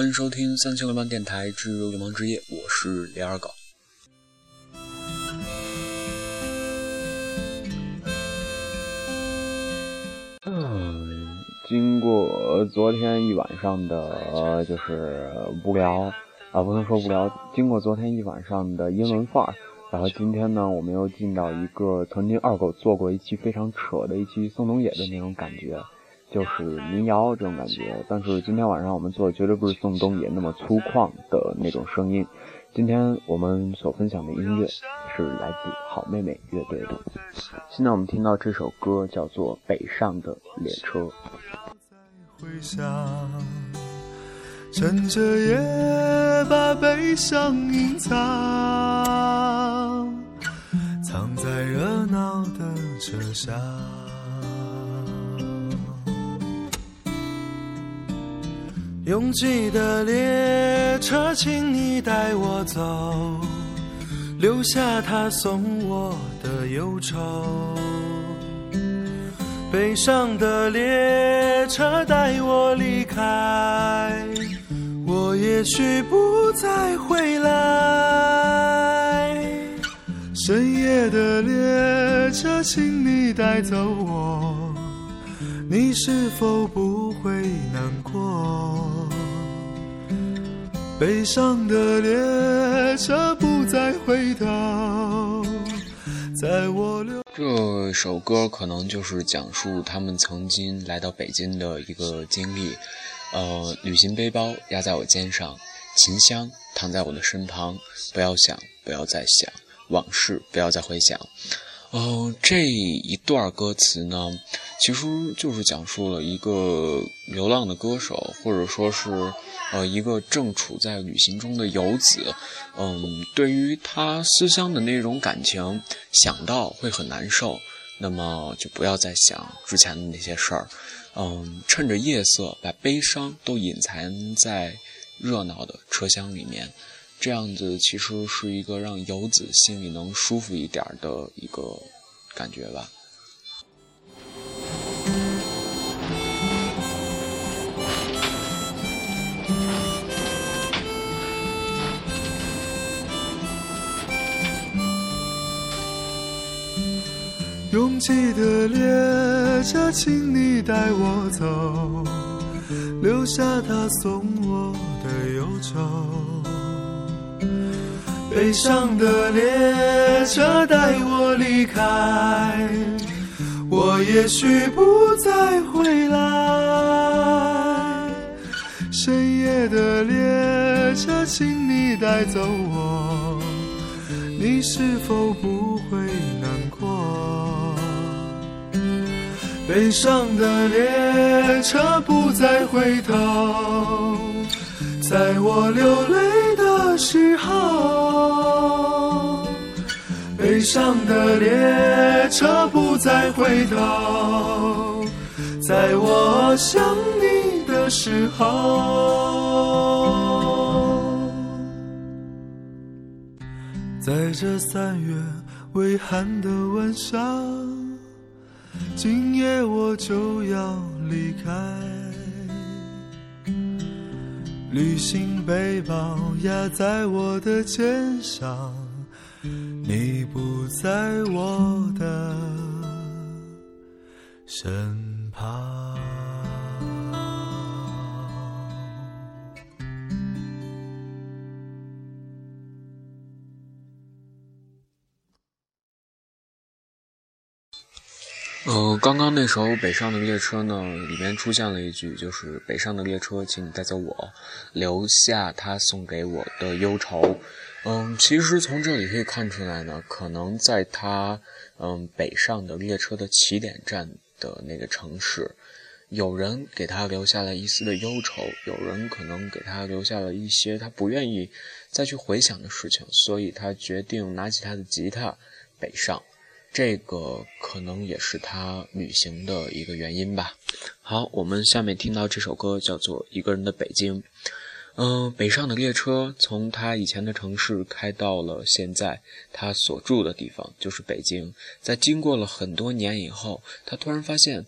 欢迎收听三千流氓电台之流氓之夜，我是李二狗。嗯，经过昨天一晚上的，就是无聊啊，不能说无聊。经过昨天一晚上的英文范儿，然后今天呢，我们又进到一个曾经二狗做过一期非常扯的一期宋冬野的那种感觉。就是民谣这种感觉，但是今天晚上我们做的绝对不是宋冬野那么粗犷的那种声音。今天我们所分享的音乐是来自好妹妹乐队的。现在我们听到这首歌叫做《北上的列车》。趁着夜把悲伤隐藏，藏在热闹的车厢。拥挤的列车，请你带我走，留下他送我的忧愁。悲伤的列车带我离开，我也许不再回来。深夜的列车，请你带走我，你是否不会难过？悲伤的列车不再回头，在我留。这首歌可能就是讲述他们曾经来到北京的一个经历。呃，旅行背包压在我肩上，琴箱躺在我的身旁，不要想，不要再想往事，不要再回想。嗯，这一段歌词呢，其实就是讲述了一个流浪的歌手，或者说是。呃，一个正处在旅行中的游子，嗯，对于他思乡的那种感情，想到会很难受，那么就不要再想之前的那些事儿，嗯，趁着夜色，把悲伤都隐藏在热闹的车厢里面，这样子其实是一个让游子心里能舒服一点的一个感觉吧。拥挤的列车，请你带我走，留下他送我的忧愁。悲伤的列车带我离开，我也许不再回来。深夜的列车，请你带走我，你是否不会悲伤的列车不再回头，在我流泪的时候。悲伤的列车不再回头，在我想你的时候。在这三月微寒的晚上。今夜我就要离开，旅行背包压在我的肩上，你不在我的身旁。呃，刚刚那首《北上的列车》呢，里面出现了一句，就是“北上的列车，请你带走我，留下他送给我的忧愁。”嗯，其实从这里可以看出来呢，可能在他嗯北上的列车的起点站的那个城市，有人给他留下了一丝的忧愁，有人可能给他留下了一些他不愿意再去回想的事情，所以他决定拿起他的吉他北上。这个可能也是他旅行的一个原因吧。好，我们下面听到这首歌叫做《一个人的北京》。嗯，北上的列车从他以前的城市开到了现在他所住的地方，就是北京。在经过了很多年以后，他突然发现，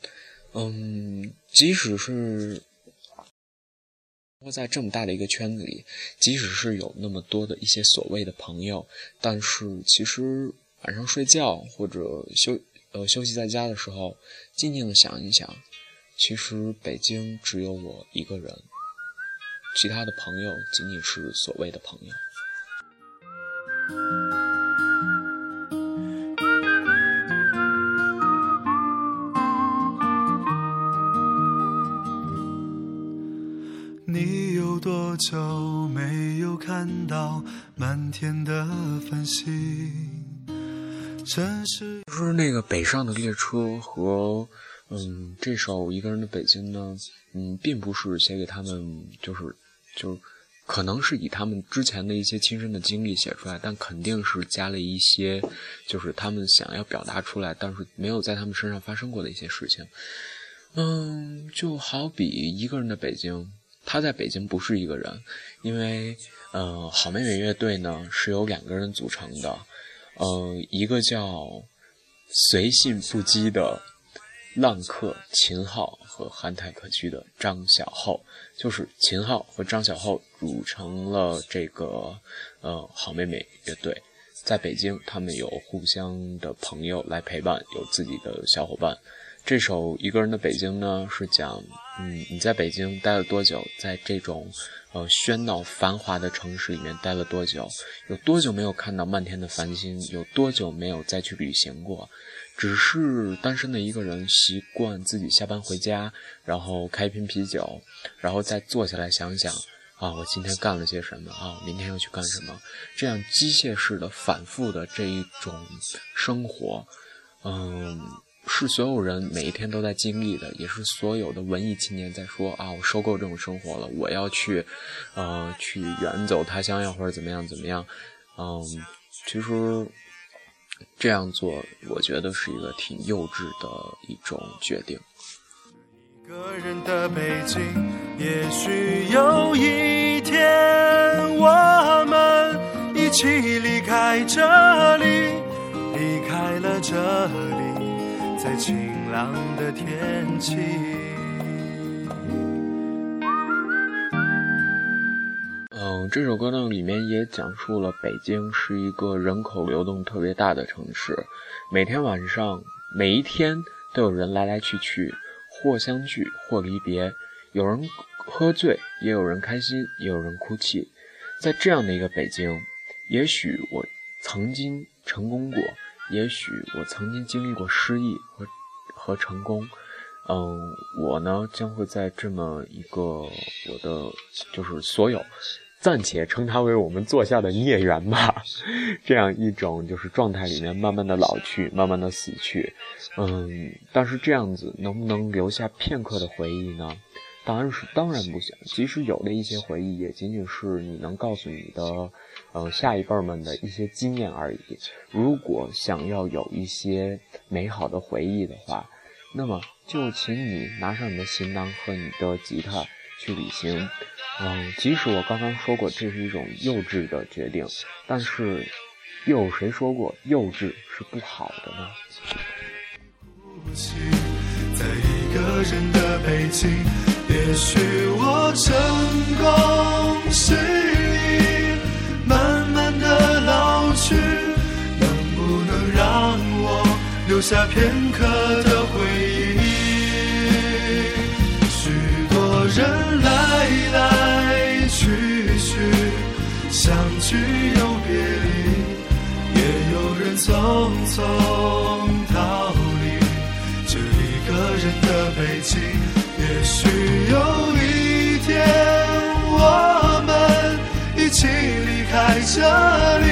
嗯，即使是在这么大的一个圈子里，即使是有那么多的一些所谓的朋友，但是其实晚上睡觉或者休呃休息在家的时候，静静的想一想，其实北京只有我一个人，其他的朋友仅仅是所谓的朋友。你有多久没有看到满天的繁星？城市就是那个北上的列车和嗯这首一个人的北京呢，嗯，并不是写给他们，就是就可能是以他们之前的一些亲身的经历写出来，但肯定是加了一些就是他们想要表达出来，但是没有在他们身上发生过的一些事情。嗯，就好比一个人的北京。他在北京不是一个人，因为，呃，好妹妹乐队呢是由两个人组成的，呃，一个叫随性不羁的浪客秦昊和憨态可掬的张小厚，就是秦昊和张小厚组成了这个呃好妹妹乐队。在北京，他们有互相的朋友来陪伴，有自己的小伙伴。这首一个人的北京呢，是讲，嗯，你在北京待了多久，在这种，呃，喧闹繁华的城市里面待了多久，有多久没有看到漫天的繁星，有多久没有再去旅行过，只是单身的一个人，习惯自己下班回家，然后开一瓶啤酒，然后再坐下来想想，啊，我今天干了些什么啊，明天要去干什么，这样机械式的反复的这一种生活，嗯。是所有人每一天都在经历的，也是所有的文艺青年在说啊，我受够这种生活了，我要去，呃，去远走他乡呀，或者怎么样怎么样。嗯，其实这样做，我觉得是一个挺幼稚的一种决定。一个人的北京，也许有一天，我们一起离开这里，离开了这里。在晴朗的天气。嗯，这首歌呢里面也讲述了北京是一个人口流动特别大的城市，每天晚上每一天都有人来来去去，或相聚或离别，有人喝醉，也有人开心，也有人哭泣。在这样的一个北京，也许我曾经成功过。也许我曾经经历过失意和和成功，嗯，我呢将会在这么一个我的就是所有，暂且称它为我们坐下的孽缘吧，这样一种就是状态里面慢慢的老去，慢慢的死去，嗯，但是这样子能不能留下片刻的回忆呢？当然是当然不行，即使有的一些回忆，也仅仅是你能告诉你的。呃，下一辈们的一些经验而已。如果想要有一些美好的回忆的话，那么就请你拿上你的行囊和你的吉他去旅行。嗯，即使我刚刚说过这是一种幼稚的决定，但是又有谁说过幼稚是不好的呢？在一个人的北京，也许我成功去。能不能让我留下片刻的回忆？许多人来来去去，相聚又别离，也有人匆匆逃离。这一个人的北京，也许有一天我们一起离开这里。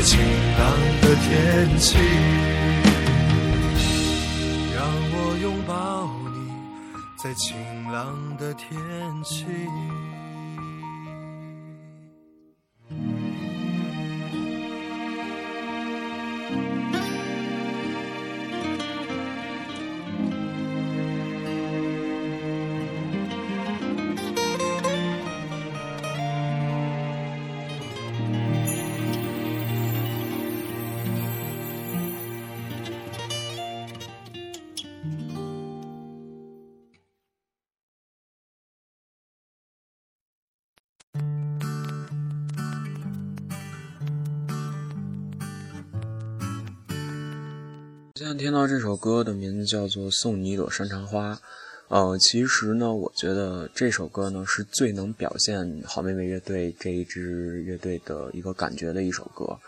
在晴朗的天气，让我拥抱你，在晴朗的天气。现在听到这首歌的名字叫做《送你一朵山茶花》，呃，其实呢，我觉得这首歌呢是最能表现好妹妹乐队这一支乐队的一个感觉的一首歌。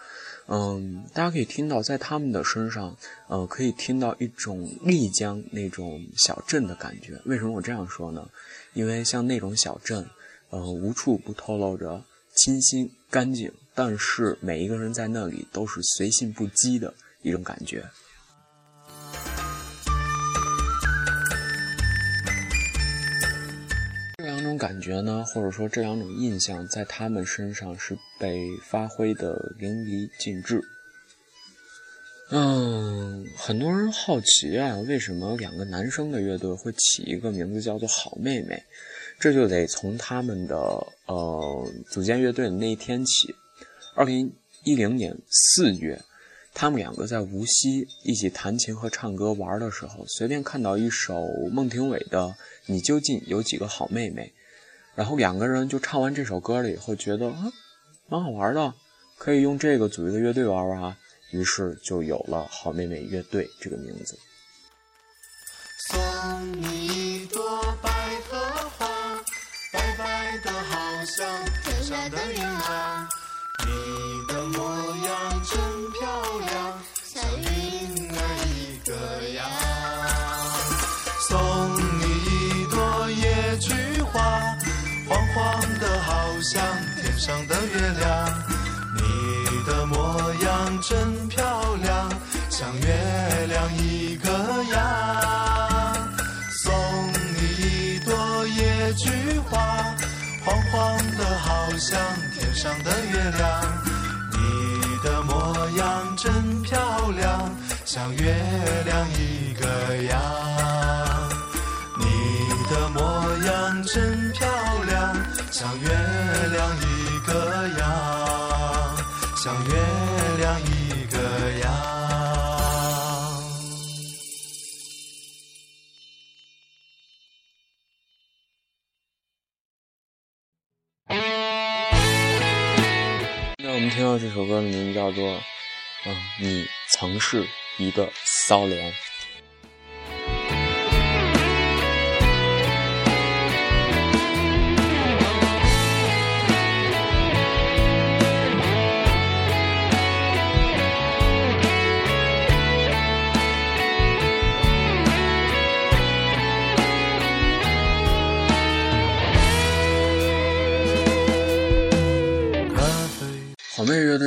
嗯，大家可以听到，在他们的身上，呃，可以听到一种丽江那种小镇的感觉。为什么我这样说呢？因为像那种小镇，呃，无处不透露着清新干净，但是每一个人在那里都是随性不羁的一种感觉。种感觉呢，或者说这两种印象，在他们身上是被发挥的淋漓尽致。嗯，很多人好奇啊，为什么两个男生的乐队会起一个名字叫做“好妹妹”？这就得从他们的呃组建乐队的那一天起。二零一零年四月，他们两个在无锡一起弹琴和唱歌玩的时候，随便看到一首孟庭苇的《你究竟有几个好妹妹》，然后两个人就唱完这首歌了以后，觉得啊蛮好玩的，可以用这个组一个乐队玩玩啊。于是就有了好妹妹乐队这个名字。送你一朵百合花，白白的好像天上的云儿。像天上的月亮。你的模样真漂亮，像月亮一个样。送你一朵野菊花，黄黄的好像天上的月亮。你的模样真漂亮，像月亮一个样。你的模样真漂亮，像月样，像月亮一个样。那我们听到这首歌的名字叫做《嗯，你曾是一个骚莲》。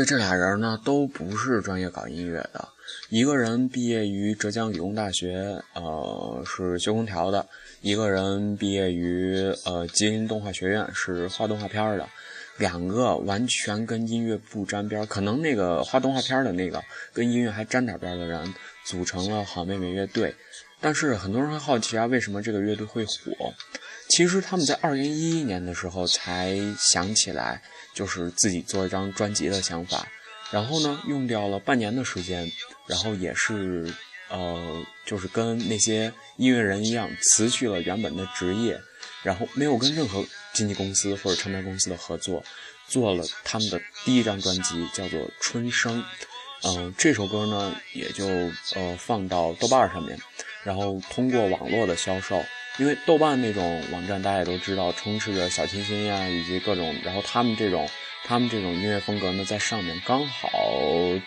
这俩人呢，都不是专业搞音乐的。一个人毕业于浙江理工大学，呃，是修空调的；一个人毕业于呃吉林动画学院，是画动画片的。两个完全跟音乐不沾边，可能那个画动画片的那个跟音乐还沾点边的人，组成了好妹妹乐队。但是很多人会好奇啊，为什么这个乐队会火？其实他们在二零一一年的时候才想起来，就是自己做一张专辑的想法，然后呢，用掉了半年的时间，然后也是呃，就是跟那些音乐人一样，辞去了原本的职业，然后没有跟任何经纪公司或者唱片公司的合作，做了他们的第一张专辑，叫做《春生》。嗯、这首歌呢，也就呃放到豆瓣上面，然后通过网络的销售，因为豆瓣那种网站大家也都知道，充斥着小清新呀，以及各种，然后他们这种他们这种音乐风格呢，在上面刚好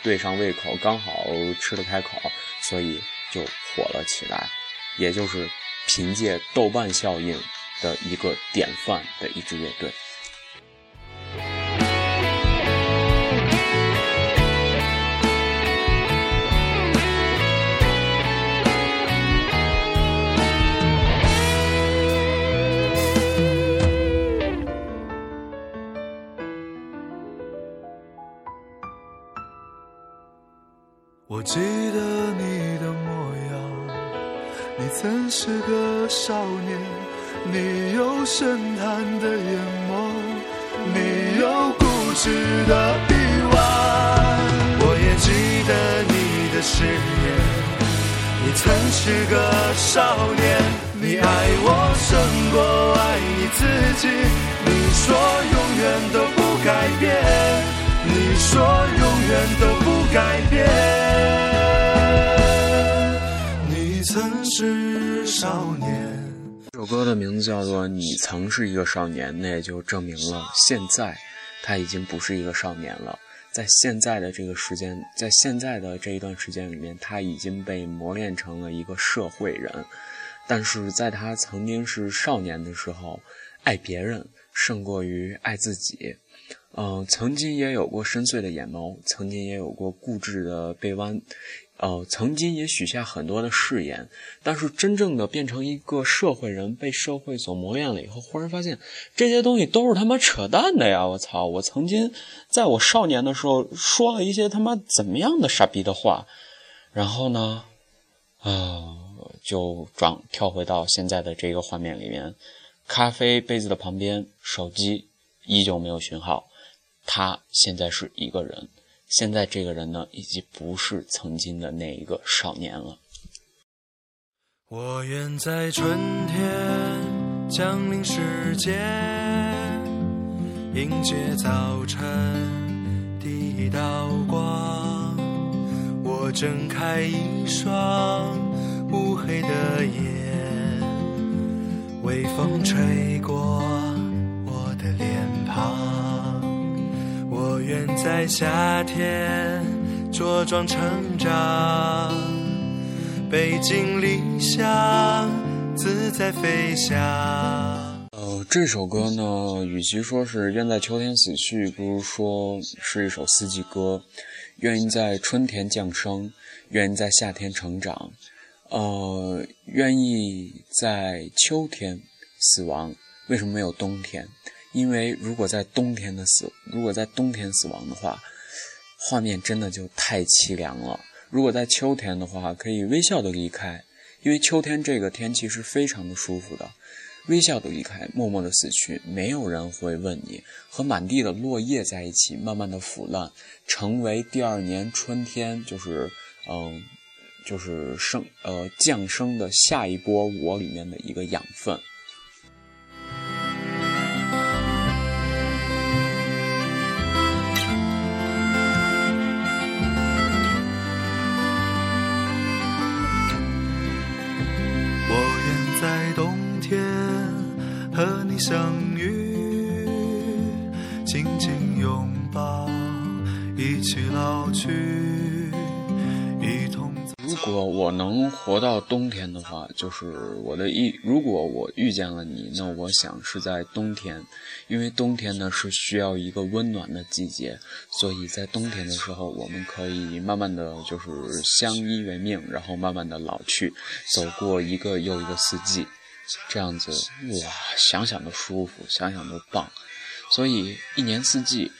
对上胃口，刚好吃得开口，所以就火了起来，也就是凭借豆瓣效应的一个典范的一支乐队。是个少年，你有深潭的眼眸，你有固执的臂弯。我也记得你的誓言。你曾是个少年，你爱我胜过爱你自己。你说永远都不改变，你说永远都不改变。你曾是少年。这首歌的名字叫做《你曾是一个少年》，那也就证明了现在他已经不是一个少年了。在现在的这个时间，在现在的这一段时间里面，他已经被磨练成了一个社会人。但是在他曾经是少年的时候，爱别人胜过于爱自己。嗯，曾经也有过深邃的眼眸，曾经也有过固执的背弯。呃，曾经也许下很多的誓言，但是真正的变成一个社会人，被社会所磨练了以后，忽然发现这些东西都是他妈扯淡的呀！我操！我曾经在我少年的时候说了一些他妈怎么样的傻逼的话，然后呢，啊，就转跳回到现在的这个画面里面，咖啡杯子的旁边，手机依旧没有讯号，他现在是一个人。现在这个人呢，已经不是曾经的那一个少年了。我愿在春天降临世间，迎接早晨第一道光。我睁开一双乌黑的眼，微风吹过我的脸庞。我愿在夏天茁壮成长，背井离乡，自在飞翔。呃，这首歌呢，与其说是愿在秋天死去，不如说是一首四季歌。愿意在春天降生，愿意在夏天成长，呃，愿意在秋天死亡。为什么没有冬天？因为如果在冬天的死，如果在冬天死亡的话，画面真的就太凄凉了。如果在秋天的话，可以微笑的离开，因为秋天这个天气是非常的舒服的，微笑的离开，默默的死去，没有人会问你，和满地的落叶在一起，慢慢的腐烂，成为第二年春天，就是嗯，就是生呃降生的下一波我里面的一个养分。相遇，紧紧拥抱，一起老去，一同。如果我能活到冬天的话，就是我的意。如果我遇见了你，那我想是在冬天，因为冬天呢是需要一个温暖的季节，所以在冬天的时候，我们可以慢慢的就是相依为命，然后慢慢的老去，走过一个又一个四季。这样子哇，想想都舒服，想想都棒。所以一年四季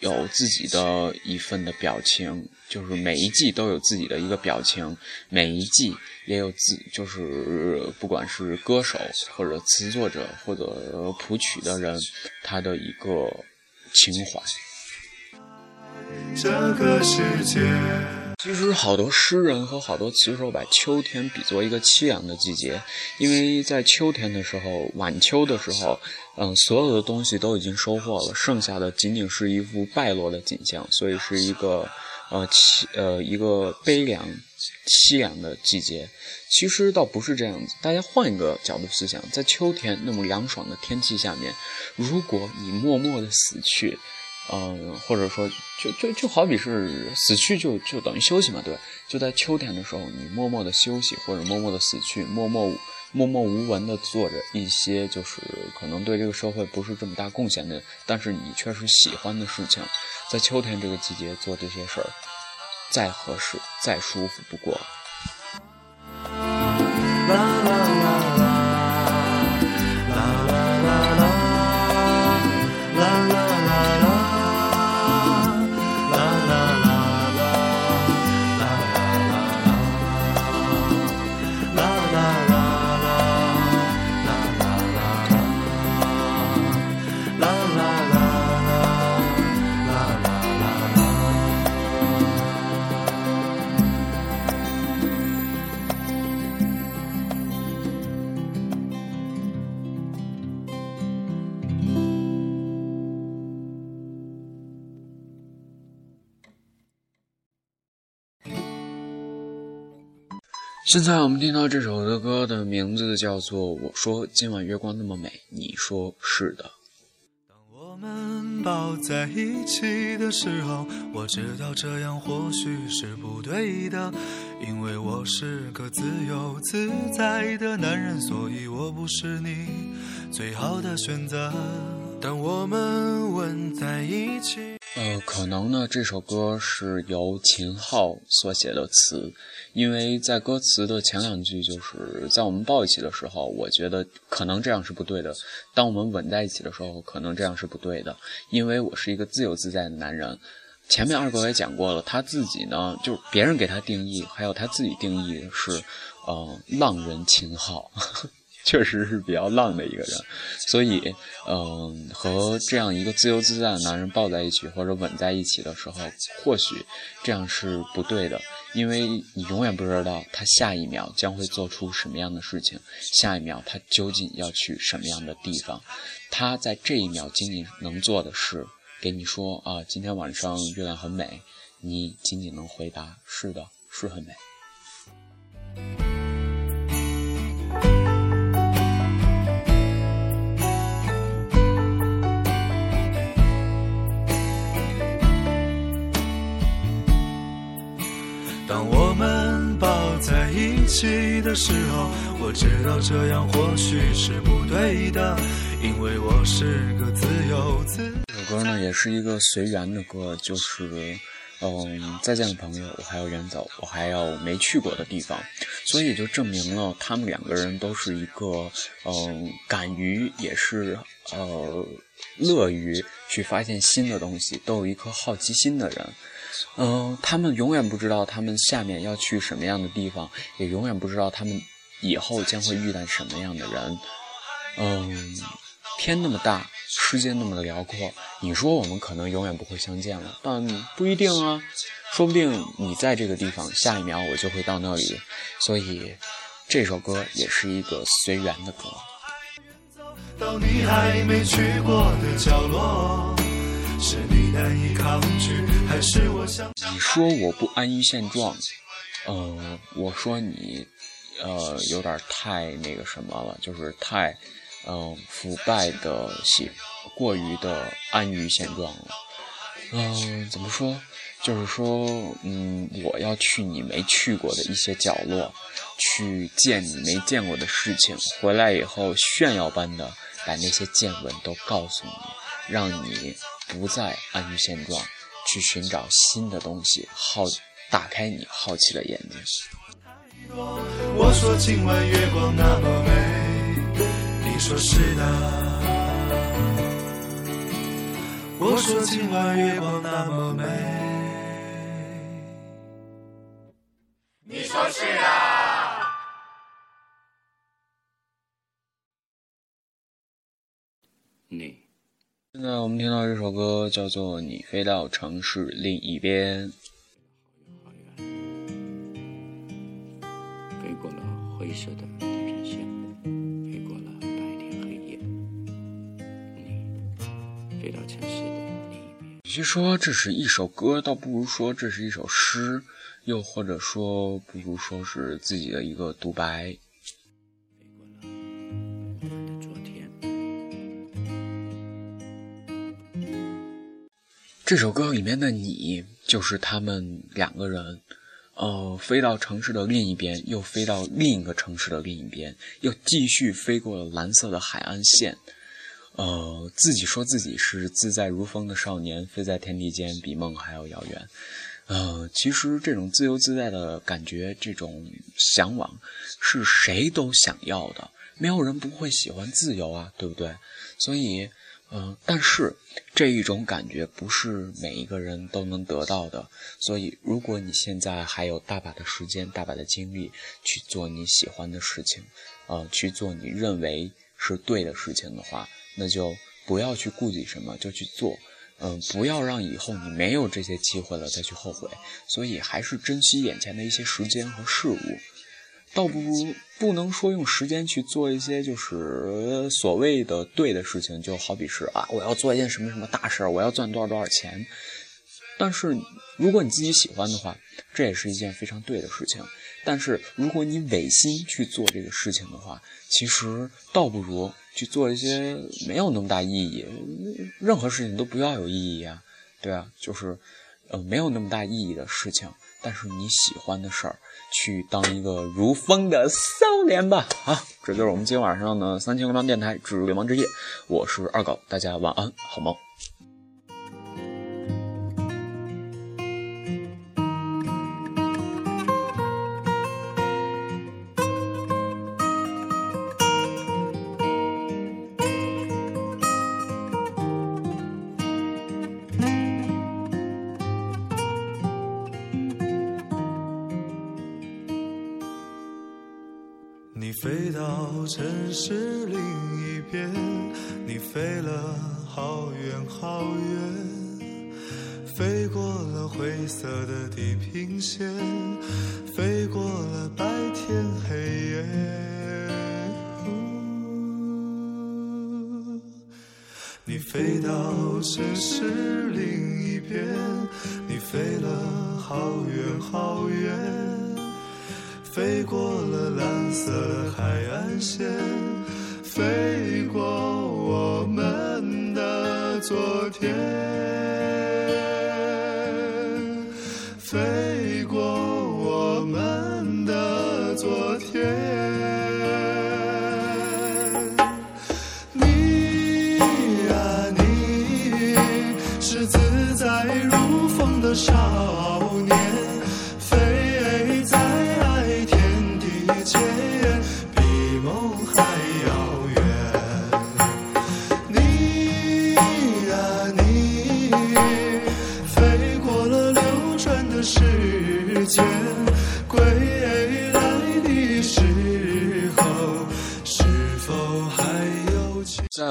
有自己的一份的表情，就是每一季都有自己的一个表情，每一季也有自，就是不管是歌手或者词作者或者谱曲的人，他的一个情怀。这个世界。其实好多诗人和好多词手把秋天比作一个凄凉的季节，因为在秋天的时候，晚秋的时候，嗯，所有的东西都已经收获了，剩下的仅仅是一幅败落的景象，所以是一个，呃凄呃一个悲凉、凄凉的季节。其实倒不是这样子，大家换一个角度思想，在秋天那么凉爽的天气下面，如果你默默的死去。嗯，或者说，就就就好比是死去，就就等于休息嘛，对吧？就在秋天的时候，你默默的休息，或者默默的死去，默默默默无闻的做着一些，就是可能对这个社会不是这么大贡献的，但是你却是喜欢的事情，在秋天这个季节做这些事儿，再合适、再舒服不过。啦啦。现在我们听到这首的歌的名字叫做《我说今晚月光那么美》，你说是的。当我们抱在一起的时候，我知道这样或许是不对的，因为我是个自由自在的男人，所以我不是你最好的选择。当我们吻在一起。呃，可能呢，这首歌是由秦昊所写的词，因为在歌词的前两句，就是在我们抱一起的时候，我觉得可能这样是不对的；当我们吻在一起的时候，可能这样是不对的，因为我是一个自由自在的男人。前面二哥也讲过了，他自己呢，就是别人给他定义，还有他自己定义是，呃，浪人秦昊。确实是比较浪的一个人，所以，嗯，和这样一个自由自在的男人抱在一起或者吻在一起的时候，或许这样是不对的，因为你永远不知道他下一秒将会做出什么样的事情，下一秒他究竟要去什么样的地方，他在这一秒仅仅能做的是给你说啊，今天晚上月亮很美，你仅仅能回答是的，是很美。起的时候，我知道这样或许是不对的，因为我是个自由自。这首歌呢，也是一个随缘的歌，就是，嗯，再见的朋友，我还要远走，我还要没去过的地方，所以就证明了他们两个人都是一个，嗯，敢于也是，呃，乐于去发现新的东西，都有一颗好奇心的人。嗯，他们永远不知道他们下面要去什么样的地方，也永远不知道他们以后将会遇到什么样的人。嗯，天那么大，世界那么的辽阔，你说我们可能永远不会相见了，但不一定啊，说不定你在这个地方，下一秒我就会到那里。所以，这首歌也是一个随缘的歌。到你还没去过的角落。是你难以抗拒，还是我想？你说我不安于现状，嗯，我说你，呃，有点太那个什么了，就是太，嗯，腐败的喜，过于的安于现状了。嗯，怎么说？就是说，嗯，我要去你没去过的一些角落，去见你没见过的事情，回来以后炫耀般的把那些见闻都告诉你，让你。不再安于现状，去寻找新的东西，好打开你好奇的眼睛。我说今晚月光那么美，你说是的。我说今晚月光那么美，你说是的。你。现在我们听到这首歌叫做《你飞到城市另一边》。飞过了灰色的地平线，飞过了白天黑夜，你飞到城市的另一边。与其说这是一首歌，倒不如说这是一首诗，又或者说不如说是自己的一个独白。这首歌里面的你，就是他们两个人，呃，飞到城市的另一边，又飞到另一个城市的另一边，又继续飞过了蓝色的海岸线，呃，自己说自己是自在如风的少年，飞在天地间，比梦还要遥远。呃，其实这种自由自在的感觉，这种向往，是谁都想要的，没有人不会喜欢自由啊，对不对？所以。嗯，但是这一种感觉不是每一个人都能得到的，所以如果你现在还有大把的时间、大把的精力去做你喜欢的事情，呃，去做你认为是对的事情的话，那就不要去顾忌什么，就去做。嗯，不要让以后你没有这些机会了再去后悔。所以还是珍惜眼前的一些时间和事物。倒不如不能说用时间去做一些就是所谓的对的事情，就好比是啊，我要做一件什么什么大事儿，我要赚多少多少钱。但是如果你自己喜欢的话，这也是一件非常对的事情。但是如果你违心去做这个事情的话，其实倒不如去做一些没有那么大意义，任何事情都不要有意义啊，对啊，就是呃没有那么大意义的事情，但是你喜欢的事儿，去当一个如风的骚年吧。好，这就是我们今天晚上的三千流氓电台指流氓之夜，我是二狗，大家晚安，好梦。飞过我们的昨天，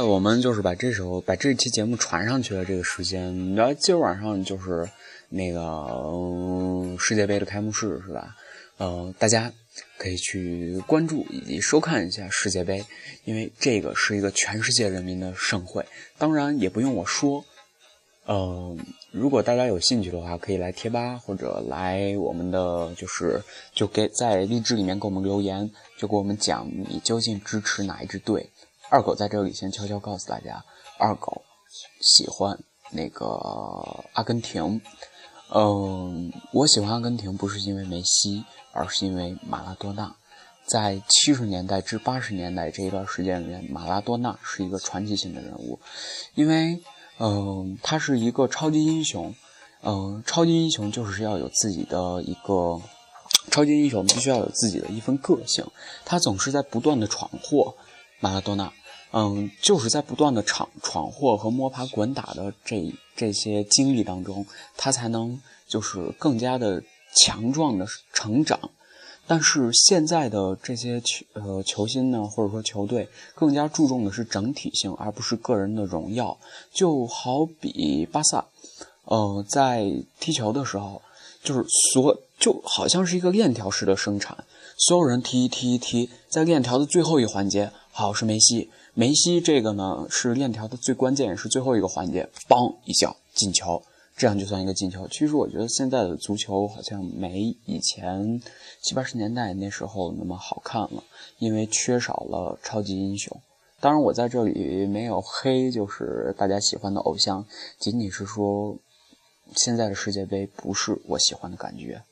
我们就是把这首把这期节目传上去的这个时间，然后今儿晚上就是那个、呃世界杯的开幕式是吧？呃，大家可以去关注以及收看一下世界杯，因为这个是一个全世界人民的盛会。当然也不用我说，呃，如果大家有兴趣的话，可以来贴吧或者来我们的就是就给在励志里面给我们留言，就给我们讲你究竟支持哪一支队。二狗在这里先悄悄告诉大家，二狗喜欢那个阿根廷。嗯，我喜欢阿根廷不是因为梅西，而是因为马拉多纳。在七十年代至八十年代这一段时间里面，马拉多纳是一个传奇性的人物，因为嗯，他是一个超级英雄。嗯，超级英雄就是要有自己的一个，超级英雄必须要有自己的一份个性。他总是在不断的闯祸，马拉多纳。嗯，就是在不断的闯闯祸和摸爬滚打的这这些经历当中，他才能就是更加的强壮的成长。但是现在的这些球呃球星呢，或者说球队，更加注重的是整体性，而不是个人的荣耀。就好比巴萨，呃，在踢球的时候，就是所就好像是一个链条式的生产，所有人踢一踢一踢，在链条的最后一环节，好是梅西。梅西这个呢是链条的最关键，也是最后一个环节，邦一脚进球，这样就算一个进球。其实我觉得现在的足球好像没以前七八十年代那时候那么好看了，因为缺少了超级英雄。当然，我在这里没有黑，就是大家喜欢的偶像，仅仅是说现在的世界杯不是我喜欢的感觉。